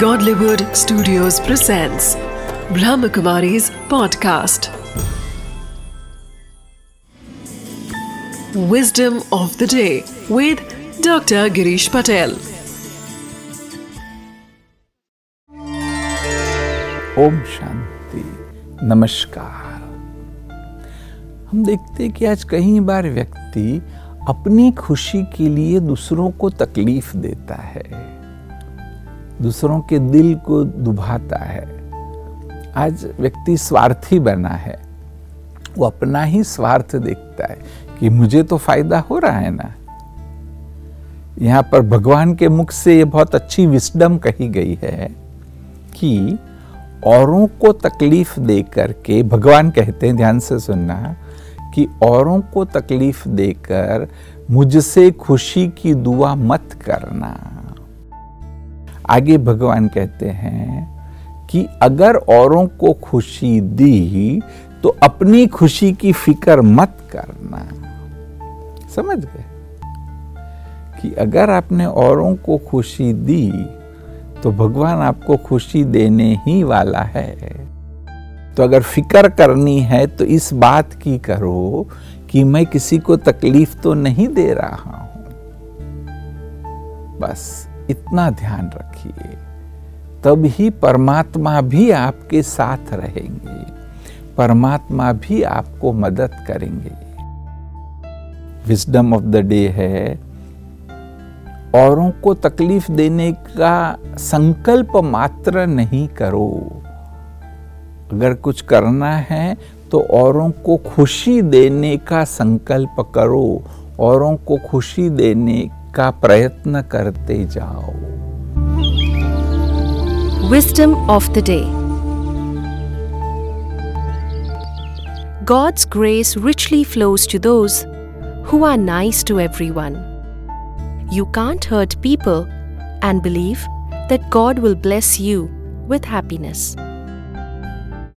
Godlywood Studios presents Brahmakumari's podcast. Wisdom of the day with Dr. Girish Patel. Om Shanti नमस्कार हम देखते हैं कि आज कई बार व्यक्ति अपनी खुशी के लिए दूसरों को तकलीफ़ देता है दूसरों के दिल को दुभाता है। आज व्यक्ति स्वार्थी बना है। वो अपना ही स्वार्थ देखता है कि मुझे तो फ़ायदा हो रहा है ना। यहाँ पर भगवान के मुख से ये बहुत अच्छी विस्डम कही गई है कि औरों को तकलीफ़ दे करके भगवान कहते हैं, ध्यान से सुनना, कि औरों को तकलीफ़ देकर मुझसे खुशी की दुआ मत करना। आगे भगवान कहते हैं कि अगर औरों को खुशी दी तो अपनी खुशी की फ़िक्र मत करना। समझ गए? कि अगर आपने औरों को खुशी दी तो भगवान आपको खुशी देने ही वाला है। तो अगर फ़िक्र करनी है तो इस बात की करो कि मैं किसी को तकलीफ़ तो नहीं दे रहा हूँ। बस। इतना ध्यान रखिए तब ही परमात्मा भी आपके साथ रहेंगे, परमात्मा भी आपको मदद करेंगे। विजडम ऑफ़ द डे है, औरों को तकलीफ़ देने का संकल्प मात्र नहीं करो। अगर कुछ करना है तो औरों को खुशी देने का संकल्प करो, औरों को खुशी देने का प्रयत्न करते जाओ। Wisdom of the day God's grace richly flows to those who are nice to every one you can't hurt people and believe that God will bless you with happiness